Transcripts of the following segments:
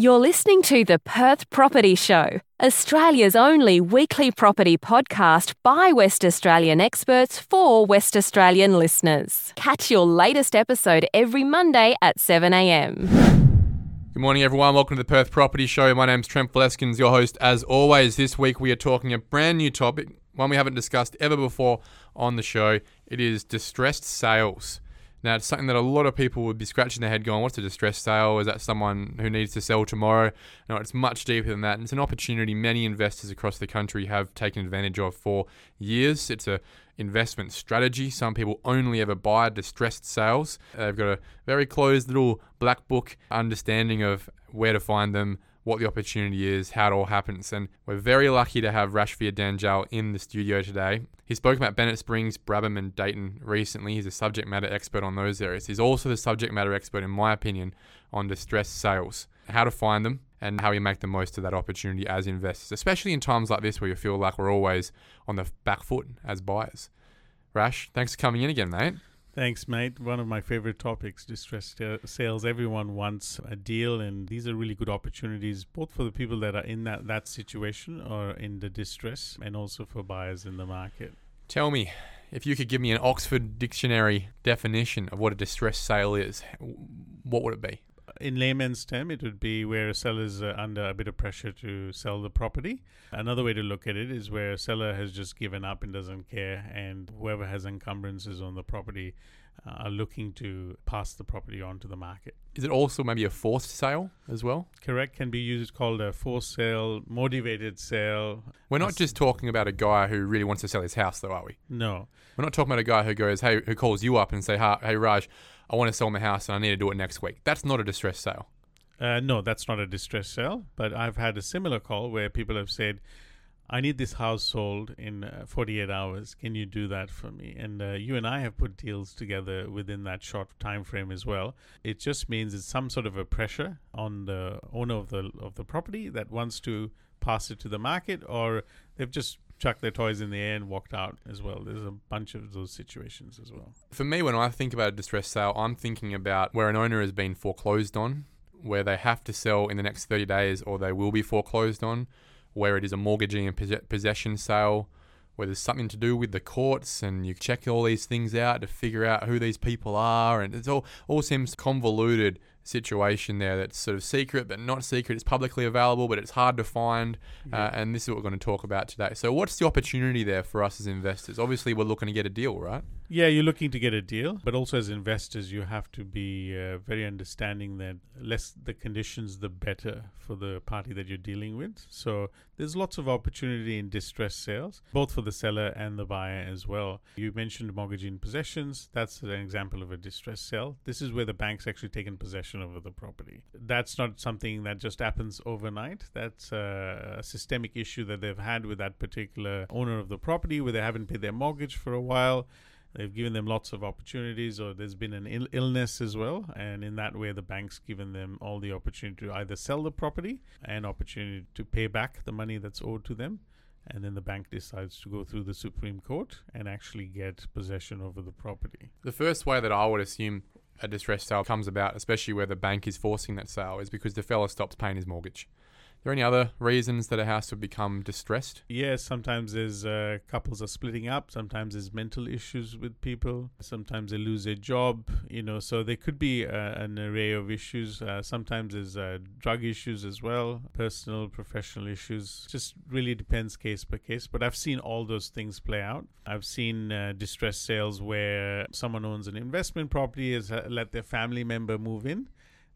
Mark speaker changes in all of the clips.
Speaker 1: You're listening to the Perth Property Show, Australia's only weekly property podcast by West Australian experts for West Australian listeners. Catch your latest episode every Monday at 7am.
Speaker 2: Good morning, everyone. Welcome to the Perth Property Show. My name's Trent Fleskens, your host. As always, this week we are talking a brand new topic, one we haven't discussed ever before on the show. It is distressed sales. Now, it's something that a lot of people would be scratching their head going, what's a distressed sale? Is that someone who needs to sell tomorrow? No, it's much deeper than that. And it's an opportunity many investors across the country have taken advantage of for years. It's a investment strategy. Some people only ever buy distressed sales. They've got a very closed little black book understanding of where to find them, what the opportunity is, how it all happens. And we're very lucky to have Rashvir Dhanjal in the studio today. He spoke about Bennett Springs, Brabham, and Dayton recently. He's a subject matter expert on those areas. He's also the subject matter expert, in my opinion, on distressed sales, how to find them, and how we make the most of that opportunity as investors, especially in times like this where you feel like we're always on the back foot as buyers. Rash, thanks for coming in again, mate.
Speaker 3: Thanks, mate. One of my favorite topics, distressed sales. Everyone wants a deal, and these are really good opportunities, both for the people that are in that, that situation or in the distress, and also for buyers in the market.
Speaker 2: Tell me, if you could give me an Oxford Dictionary definition of what a distressed sale is, what would it be?
Speaker 3: In layman's term, it would be where a seller is uh, under a bit of pressure to sell the property. Another way to look at it is where a seller has just given up and doesn't care, and whoever has encumbrances on the property uh, are looking to pass the property on to the market.
Speaker 2: Is it also maybe a forced sale as well?
Speaker 3: Correct, can be used called a forced sale, motivated sale.
Speaker 2: We're not just talking about a guy who really wants to sell his house, though, are we?
Speaker 3: No,
Speaker 2: we're not talking about a guy who goes, hey, who calls you up and say, hey, Raj, I want to sell my house and I need to do it next week. That's not a distress sale.
Speaker 3: Uh, no, that's not a distress sale. But I've had a similar call where people have said, I need this house sold in uh, 48 hours. Can you do that for me? And uh, you and I have put deals together within that short time frame as well. It just means it's some sort of a pressure on the owner of the of the property that wants to pass it to the market, or they've just chucked their toys in the air and walked out as well. There's a bunch of those situations as well.
Speaker 2: For me, when I think about a distress sale, I'm thinking about where an owner has been foreclosed on, where they have to sell in the next 30 days or they will be foreclosed on, where it is a mortgaging and possession sale, where there's something to do with the courts and you check all these things out to figure out who these people are and it all all seems convoluted situation there that's sort of secret but not secret. It's publicly available, but it's hard to find. Uh, yeah. Uh, and this is what we're going to talk about today. So, what's the opportunity there for us as investors? Obviously, we're looking to get a deal, right?
Speaker 3: Yeah, you're looking to get a deal, but also as investors, you have to be uh, very understanding that less the conditions, the better for the party that you're dealing with. So there's lots of opportunity in distressed sales, both for the seller and the buyer as well. You mentioned mortgage in possessions. That's an example of a distressed sale. This is where the bank's actually taken possession over the property. That's not something that just happens overnight. That's a, a systemic issue that they've had with that particular owner of the property where they haven't paid their mortgage for a while They've given them lots of opportunities, or there's been an Ill- illness as well, and in that way, the bank's given them all the opportunity to either sell the property and opportunity to pay back the money that's owed to them, and then the bank decides to go through the Supreme Court and actually get possession over the property.
Speaker 2: The first way that I would assume a distressed sale comes about, especially where the bank is forcing that sale, is because the fella stops paying his mortgage there any other reasons that a house would become distressed?
Speaker 3: Yes, sometimes there's uh, couples are splitting up. Sometimes there's mental issues with people. Sometimes they lose their job. You know, so there could be uh, an array of issues. Uh, sometimes there's uh, drug issues as well, personal, professional issues. Just really depends case by case. But I've seen all those things play out. I've seen uh, distressed sales where someone owns an investment property, has let their family member move in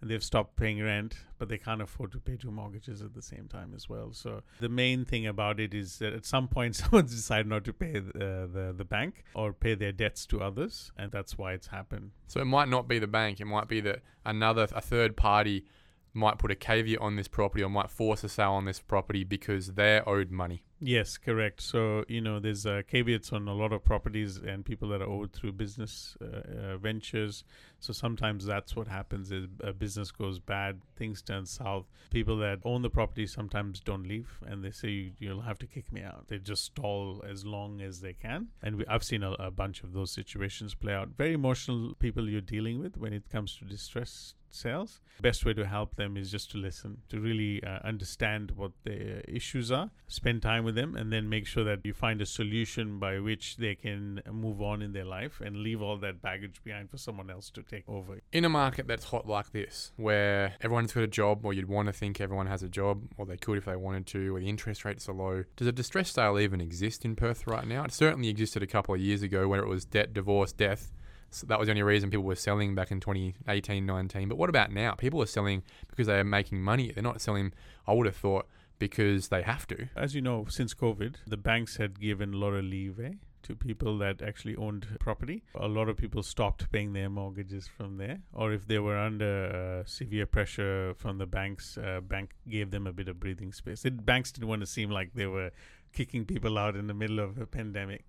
Speaker 3: and they've stopped paying rent, but they can't afford to pay two mortgages at the same time as well. So the main thing about it is that at some point someone's decided not to pay the, uh, the, the bank or pay their debts to others, and that's why it's happened.
Speaker 2: So it might not be the bank; it might be that another a third party might put a caveat on this property or might force a sale on this property because they're owed money.
Speaker 3: Yes, correct. So, you know, there's uh, caveats on a lot of properties and people that are owed through business uh, uh, ventures. So sometimes that's what happens is a business goes bad, things turn south. People that own the property sometimes don't leave and they say, you'll have to kick me out. They just stall as long as they can. And we, I've seen a, a bunch of those situations play out. Very emotional people you're dealing with when it comes to distress sales. Best way to help them is just to listen, to really uh, understand what their issues are, spend time with them, and then make sure that you find a solution by which they can move on in their life and leave all that baggage behind for someone else to take over.
Speaker 2: In a market that's hot like this, where everyone's got a job, or you'd want to think everyone has a job, or they could if they wanted to, or the interest rates are low, does a distressed sale even exist in Perth right now? It certainly existed a couple of years ago where it was debt, divorce, death. So that was the only reason people were selling back in 2018, 19. But what about now? People are selling because they are making money. They're not selling, I would have thought, because they have to.
Speaker 3: As you know, since COVID, the banks had given a lot of leeway to people that actually owned property. A lot of people stopped paying their mortgages from there, or if they were under uh, severe pressure from the banks, uh, bank gave them a bit of breathing space. It, banks didn't want to seem like they were kicking people out in the middle of a pandemic.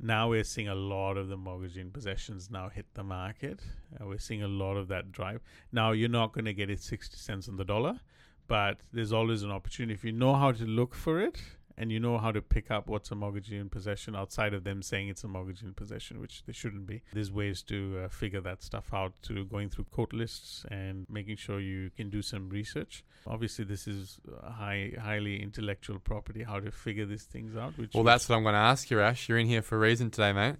Speaker 3: Now we're seeing a lot of the mortgage in possessions now hit the market. Uh, we're seeing a lot of that drive. Now you're not going to get it 60 cents on the dollar, but there's always an opportunity. If you know how to look for it and you know how to pick up what's a mortgage in possession outside of them saying it's a mortgage in possession, which they shouldn't be. There's ways to uh, figure that stuff out through going through court lists and making sure you can do some research. Obviously, this is high, highly intellectual property. How to figure these things out?
Speaker 2: Which well, that's what I'm going to ask you, Rash. You're in here for a reason today, mate.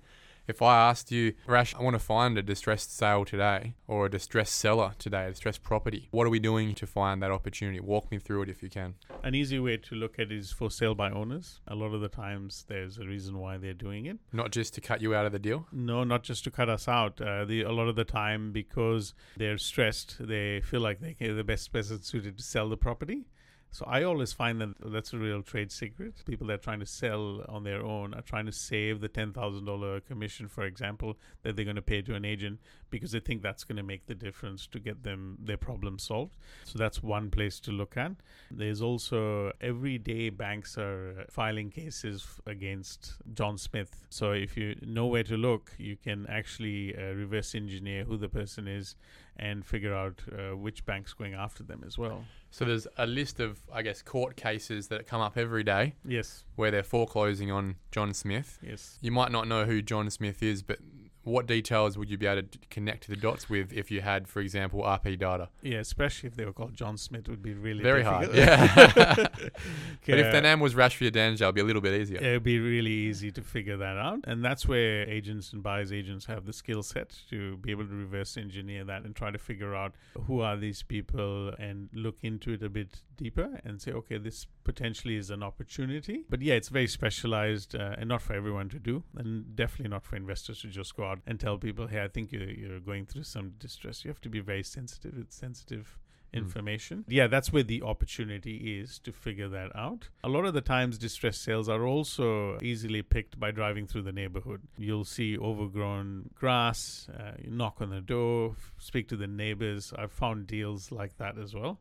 Speaker 2: If I asked you, Rash, I want to find a distressed sale today or a distressed seller today, a distressed property, what are we doing to find that opportunity? Walk me through it if you can.
Speaker 3: An easy way to look at it is for sale by owners. A lot of the times there's a reason why they're doing it.
Speaker 2: Not just to cut you out of the deal?
Speaker 3: No, not just to cut us out. Uh, the, a lot of the time because they're stressed, they feel like they're the best person suited to sell the property. So I always find that that's a real trade secret. People that are trying to sell on their own are trying to save the $10,000 commission, for example, that they're going to pay to an agent because they think that's going to make the difference to get them their problem solved. So that's one place to look at. There's also every day banks are filing cases against John Smith. So if you know where to look, you can actually uh, reverse engineer who the person is and figure out uh, which bank's going after them as well.
Speaker 2: So there's a list of, I guess, court cases that come up every day.
Speaker 3: Yes.
Speaker 2: Where they're foreclosing on John Smith.
Speaker 3: Yes.
Speaker 2: You might not know who John Smith is, but what details would you be able to connect the dots with if you had, for example, RP data?
Speaker 3: Yeah, especially if they were called John Smith, would be really
Speaker 2: very
Speaker 3: difficult.
Speaker 2: hard. Yeah, but if their name was Rashvir Dhanjal, it'd be a little bit easier.
Speaker 3: It'd be really easy to figure that out, and that's where agents and buyers agents have the skill set to be able to reverse engineer that and try to figure out who are these people and look into it a bit deeper and say, okay, this potentially is an opportunity. But yeah, it's very specialized uh, and not for everyone to do, and definitely not for investors to just go out and tell people, hey, I think you're, you're going through some distress. You have to be very sensitive. It's sensitive hmm. information. Mm. Yeah, that's where the opportunity is to figure that out. A lot of the times, distress sales are also easily picked by driving through the neighborhood. You'll see overgrown grass, uh, you knock on the door, speak to the neighbors. I've found deals like that as well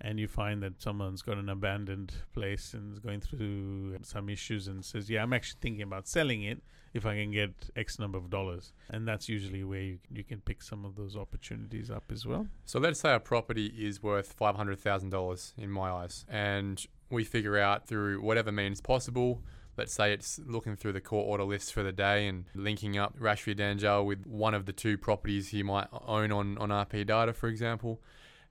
Speaker 3: and you find that someone's got an abandoned place and is going through some issues and says, "Yeah, I'm actually thinking about selling it if I can get X number of dollars," and that's usually where you, you can pick some of those opportunities up as well.
Speaker 2: So let's say a property is worth five hundred thousand dollars in my eyes, and we figure out through whatever means possible. Let's say it's looking through the court order list for the day and linking up Rashvir Dhanjal with one of the two properties he might own on, on RP data, for example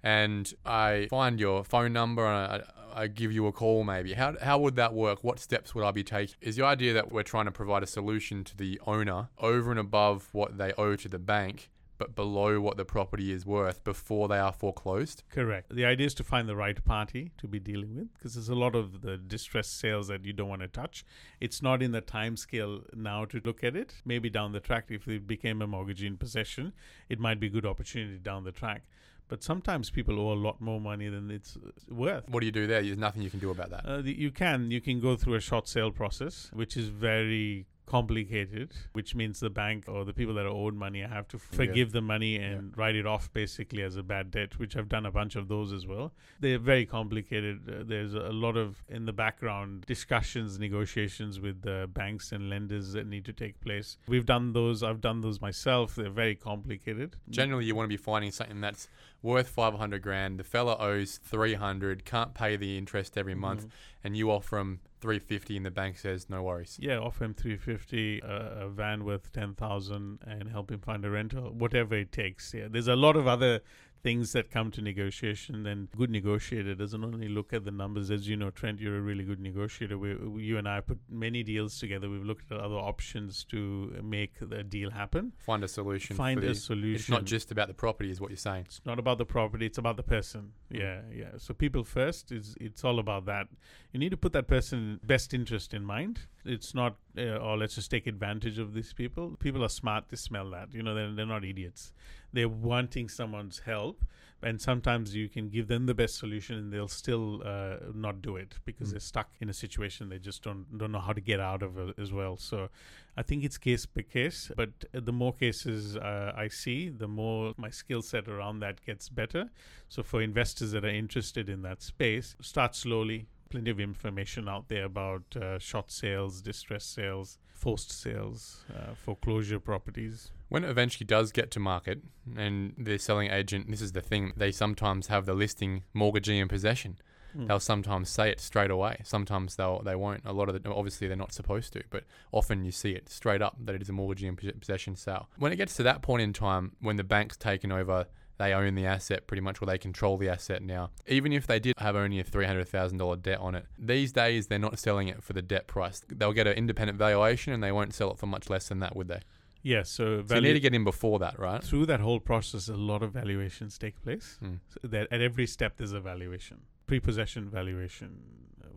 Speaker 2: and I find your phone number and I, I, give you a call maybe. How, how would that work? What steps would I be taking? Is the idea that we're trying to provide a solution to the owner over and above what they owe to the bank? But below what the property is worth before they are foreclosed?
Speaker 3: Correct. The idea is to find the right party to be dealing with because there's a lot of the distressed sales that you don't want to touch. It's not in the time scale now to look at it. Maybe down the track, if it became a mortgage in possession, it might be a good opportunity down the track but sometimes people owe a lot more money than it's worth.
Speaker 2: What do you do there? There's nothing you can do about that.
Speaker 3: Uh, the, you can. You can go through a short sale process, which is very complicated, which means the bank or the people that are owed money have to forgive yeah. the money and yeah. write it off basically as a bad debt, which I've done a bunch of those as well. They're very complicated. Uh, there's a lot of in the background discussions, negotiations with the banks and lenders that need to take place. We've done those. I've done those myself. They're very complicated.
Speaker 2: Generally, you want to be finding something that's worth 500 grand. The fella owes 300, can't pay the interest every month, mm-hmm. and you offer him 350 and the bank says no worries.
Speaker 3: Yeah, offer him 350, uh, a van worth 10,000 and help him find a rental, whatever it takes. Yeah, there's a lot of other things that come to negotiation, then good negotiator doesn't only look at the numbers. As you know, Trent, you're a really good negotiator. We, we, you and I put many deals together. We've looked at other options to make the deal happen.
Speaker 2: Find a solution.
Speaker 3: Find a
Speaker 2: the-
Speaker 3: solution.
Speaker 2: It's not just about the property, is what you're saying.
Speaker 3: It's not about the property. It's about the person. Yeah, yeah. So people first is it's all about that. You need to put that person best interest in mind. It's not, uh, oh, let's just take advantage of these people. People are smart. They smell that. You know, they're, they're not idiots. They're wanting someone's help, and sometimes you can give them the best solution, and they'll still uh, not do it because
Speaker 2: Mm.
Speaker 3: they're stuck in a situation they just don't don't know how to get out of it as well. So I think it's case by case, but the more cases uh, I see, the more my skill set around that gets better. So for investors that are interested in that space, start slowly. Plenty of information out there about uh, short sales, distress sales, forced sales, uh, foreclosure properties.
Speaker 2: When it eventually does get to market and the selling agent, this is the thing, they sometimes have the listing mortgagee in possession.
Speaker 3: Mm.
Speaker 2: They'll sometimes say it straight away. Sometimes they'll they won't. A lot of the obviously they're not supposed to, but often you see it straight up that it is a mortgagee in possession sale. When it gets to that point in time, when the bank's taken over, they own the asset pretty much, or they control the asset now. Even if they did have only a three hundred thousand dollar debt on it, these days they're not selling it for the debt price. They'll get an independent valuation, and they won't sell it for much less than that, would they?
Speaker 3: Yeah, so,
Speaker 2: So you need to get in before that, right?
Speaker 3: through that whole process, a lot of valuations take place.
Speaker 2: Hmm.
Speaker 3: So that at every step, there's a valuation. Pre-possession valuation.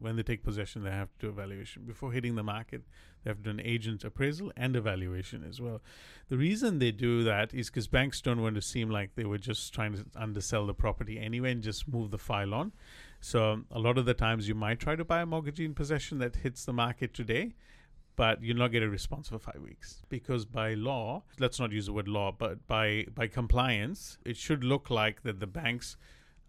Speaker 3: When they take possession, they have to do a valuation. Before hitting the market, they have to do an agent appraisal and a valuation as well. The reason they do that is because banks don't want to seem like they were just trying to undersell the property anyway and just move the file on. So a lot of the times, you might try to buy a mortgagee in possession that hits the market today, but you'll not get a response for five weeks because by law, let's not use the word law, but by by compliance, it should look like that the banks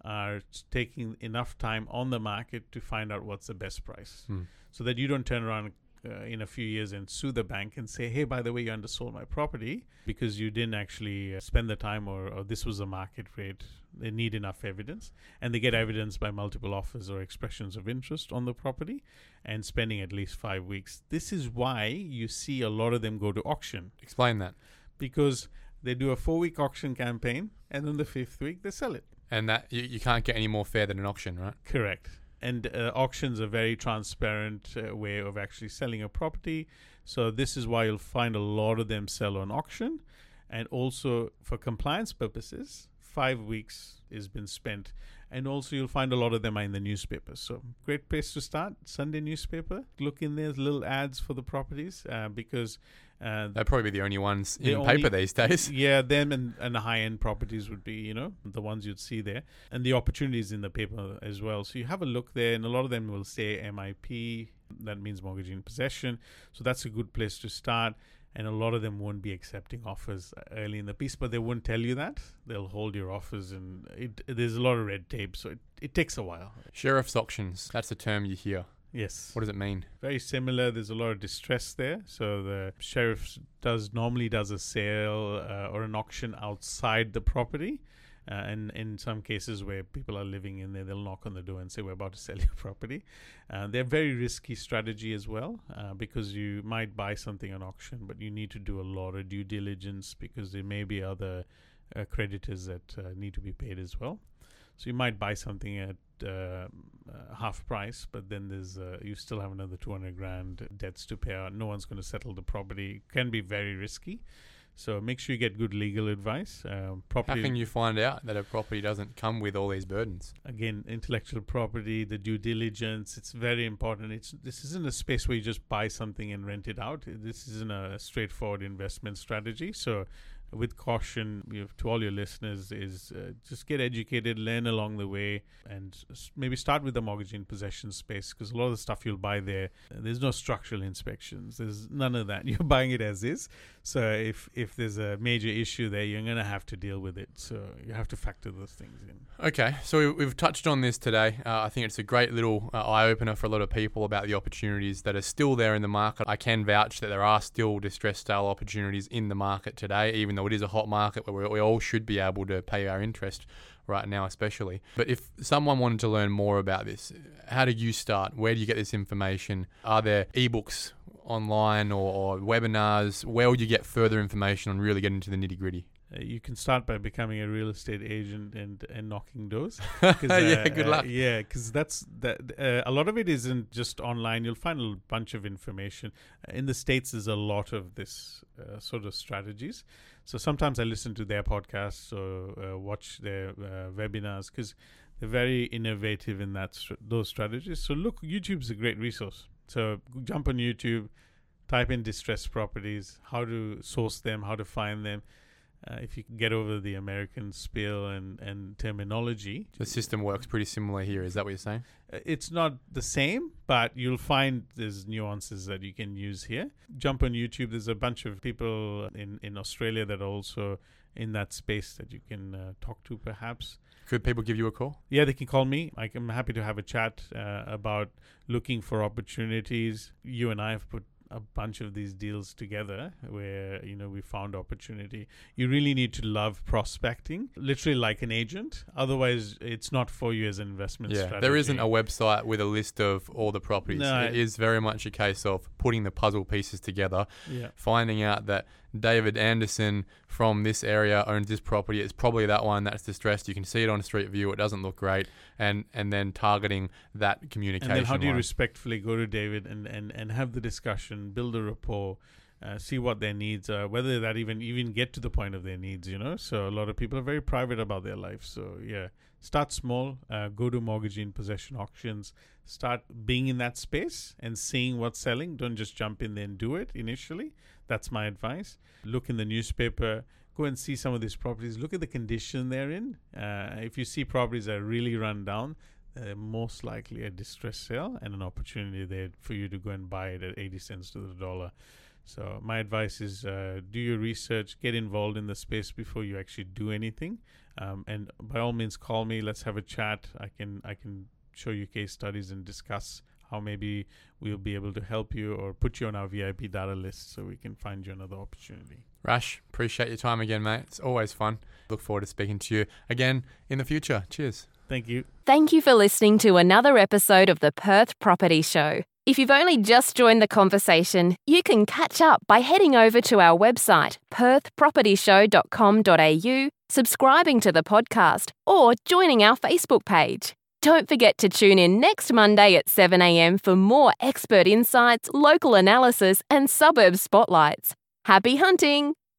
Speaker 3: are taking enough time on the market to find out what's the best price,
Speaker 2: Hmm.
Speaker 3: so that you don't turn around. Uh, in a few years, and sue the bank and say, "Hey, by the way, you undersold my property because you didn't actually uh, spend the time, or, or this was a market rate." They need enough evidence, and they get evidence by multiple offers or expressions of interest on the property, and spending at least five weeks. This is why you see a lot of them go to auction
Speaker 2: Explain that.
Speaker 3: because they do a four week auction campaign and on the fifth week they sell it.
Speaker 2: And that you, you can't get any more fair than an auction, right?
Speaker 3: Correct. And uh, auctions are very transparent uh, way of actually selling a property. So this is why you'll find a lot of them sell on auction, and also for compliance purposes, five weeks has been spent. And also, you'll find a lot of them are in the newspapers. So, great place to start. Sunday newspaper. Look in there, little ads for the properties uh, because uh,
Speaker 2: They'd probably be the only ones
Speaker 3: The
Speaker 2: in
Speaker 3: only-
Speaker 2: paper these days.
Speaker 3: yeah, them and, and the high end properties would be, you know, the ones you'd see there. And the opportunities in the paper as well. So you have a look there, and a lot of them will say MIP, that means mortgage in possession. So that's a good place to start. And a lot of them won't be accepting offers early in the piece, but they won't tell you that. They'll hold your offers, and it, there's a lot of red tape. So it, it takes a while.
Speaker 2: Sheriff's auctions. That's the term you hear.
Speaker 3: Yes.
Speaker 2: What does it mean?
Speaker 3: very similar. There's a lot of distress there. So the sheriff does normally does a sale uh, or an auction outside the property. Uh, and in some cases where people are living in there, they'll knock on the door and say, "We're about to sell your property." Uh, they're very risky strategy as well uh, because you might buy something on auction, but you need to do a lot of due diligence because there may be other uh, creditors that uh, need to be paid as well. So you might buy something at uh, uh, half price, but then there's uh, you still have another 200 grand debts to pay out. No one's going to settle the property. It Can be very risky. So make sure you get good legal advice. Um,
Speaker 2: How can you find out that a property doesn't come with all these burdens?
Speaker 3: again intellectual property the due diligence it's very important it's this isn't a space where you just buy something and rent it out this isn't a straightforward investment strategy so with caution you have, to all your listeners is uh, just get educated learn along the way and maybe start with the mortgage in possession space because a lot of the stuff you'll buy there uh, there's no structural inspections. There's none of that. You're buying it as is. So if if there's a major issue there you're going to have to deal with it. So you have to factor those things in.
Speaker 2: Okay, so we- we've touched on this today. Uh, I think it's a great little uh, eye opener for a lot of people about the opportunities that are still there in the market. I can vouch that there are still distressed sale opportunities in the market today, even though it is a hot market where we, we all should be able to pay our interest right now, especially. But if someone wanted to learn more about this, how do you start? Where do you get this information? Are there ebooks online or, or webinars? Where would you get further information on really getting into the nitty gritty?
Speaker 3: Uh, you can start by becoming a real estate agent and and knocking doors.
Speaker 2: yeah, good luck.
Speaker 3: yeah, because that's that. Uh, a lot of it isn't just online. You'll find a bunch of information. Uh, in the states, there's a lot of this uh, sort of strategies. So sometimes I listen to their podcasts or uh, watch their uh, webinars because they're very innovative in that str- those strategies. So look, YouTube's a great resource. So jump on YouTube, type in distressed properties, how to source them, how to find them uh, if you can get over the American spiel and, and terminology.
Speaker 2: The system works pretty similar here. Is that what you're saying?
Speaker 3: Uh, It's not the same, but you'll find there's nuances that you can use here. Jump on YouTube. There's a bunch of people in, in Australia that are also in that space that you can uh, talk to, perhaps.
Speaker 2: Could people give you a call?
Speaker 3: Yeah, they can call me. I am happy to have a chat uh, about looking for opportunities. You and I have put a bunch of these deals together where you know we found opportunity you really need to love prospecting literally like an agent otherwise it's not for you as an investment
Speaker 2: Yeah,
Speaker 3: strategy
Speaker 2: there isn't a website with a list of all the properties.
Speaker 3: No.
Speaker 2: It is very much a case of putting the puzzle pieces together,
Speaker 3: yeah
Speaker 2: finding out that David Anderson from this area owns this property. It's probably that one that's distressed. You can see it on a Street View. It doesn't look great, and and then targeting that communication.
Speaker 3: and then how do you
Speaker 2: line.
Speaker 3: respectfully go to David and, and, and have the discussion, build a rapport, uh, see what their needs are, whether that even even get to the point of their needs, you know. So a lot of people are very private about their life. So yeah, start small, uh, go to mortgage in possession auctions, start being in that space and seeing what's selling. Don't just jump in there and do it initially. That's my advice. Look in the newspaper. Go and see some of these properties. Look at the condition they're in. Uh, if you see properties that are really run down, uh, most likely a distress sale and an opportunity there for you to go and buy it at 80 cents to the dollar. So my advice is uh, do your research, get involved in the space before you actually do anything, um, and by all means call me. Let's have a chat. I can I can show you case studies and discuss how maybe we'll be able to help you or put you on our VIP data list so we can find you another opportunity.
Speaker 2: Rash, appreciate your time again, mate. It's always fun. Look forward to speaking to you again in the future. Cheers.
Speaker 3: Thank you.
Speaker 1: Thank you for listening to another episode of the Perth Property Show. If you've only just joined the conversation, you can catch up by heading over to our website, perthpropertyshow.com.au, subscribing to the podcast, or joining our Facebook page. Don't forget to tune in next Monday at 7am for more expert insights, local analysis, and suburb spotlights. Happy hunting!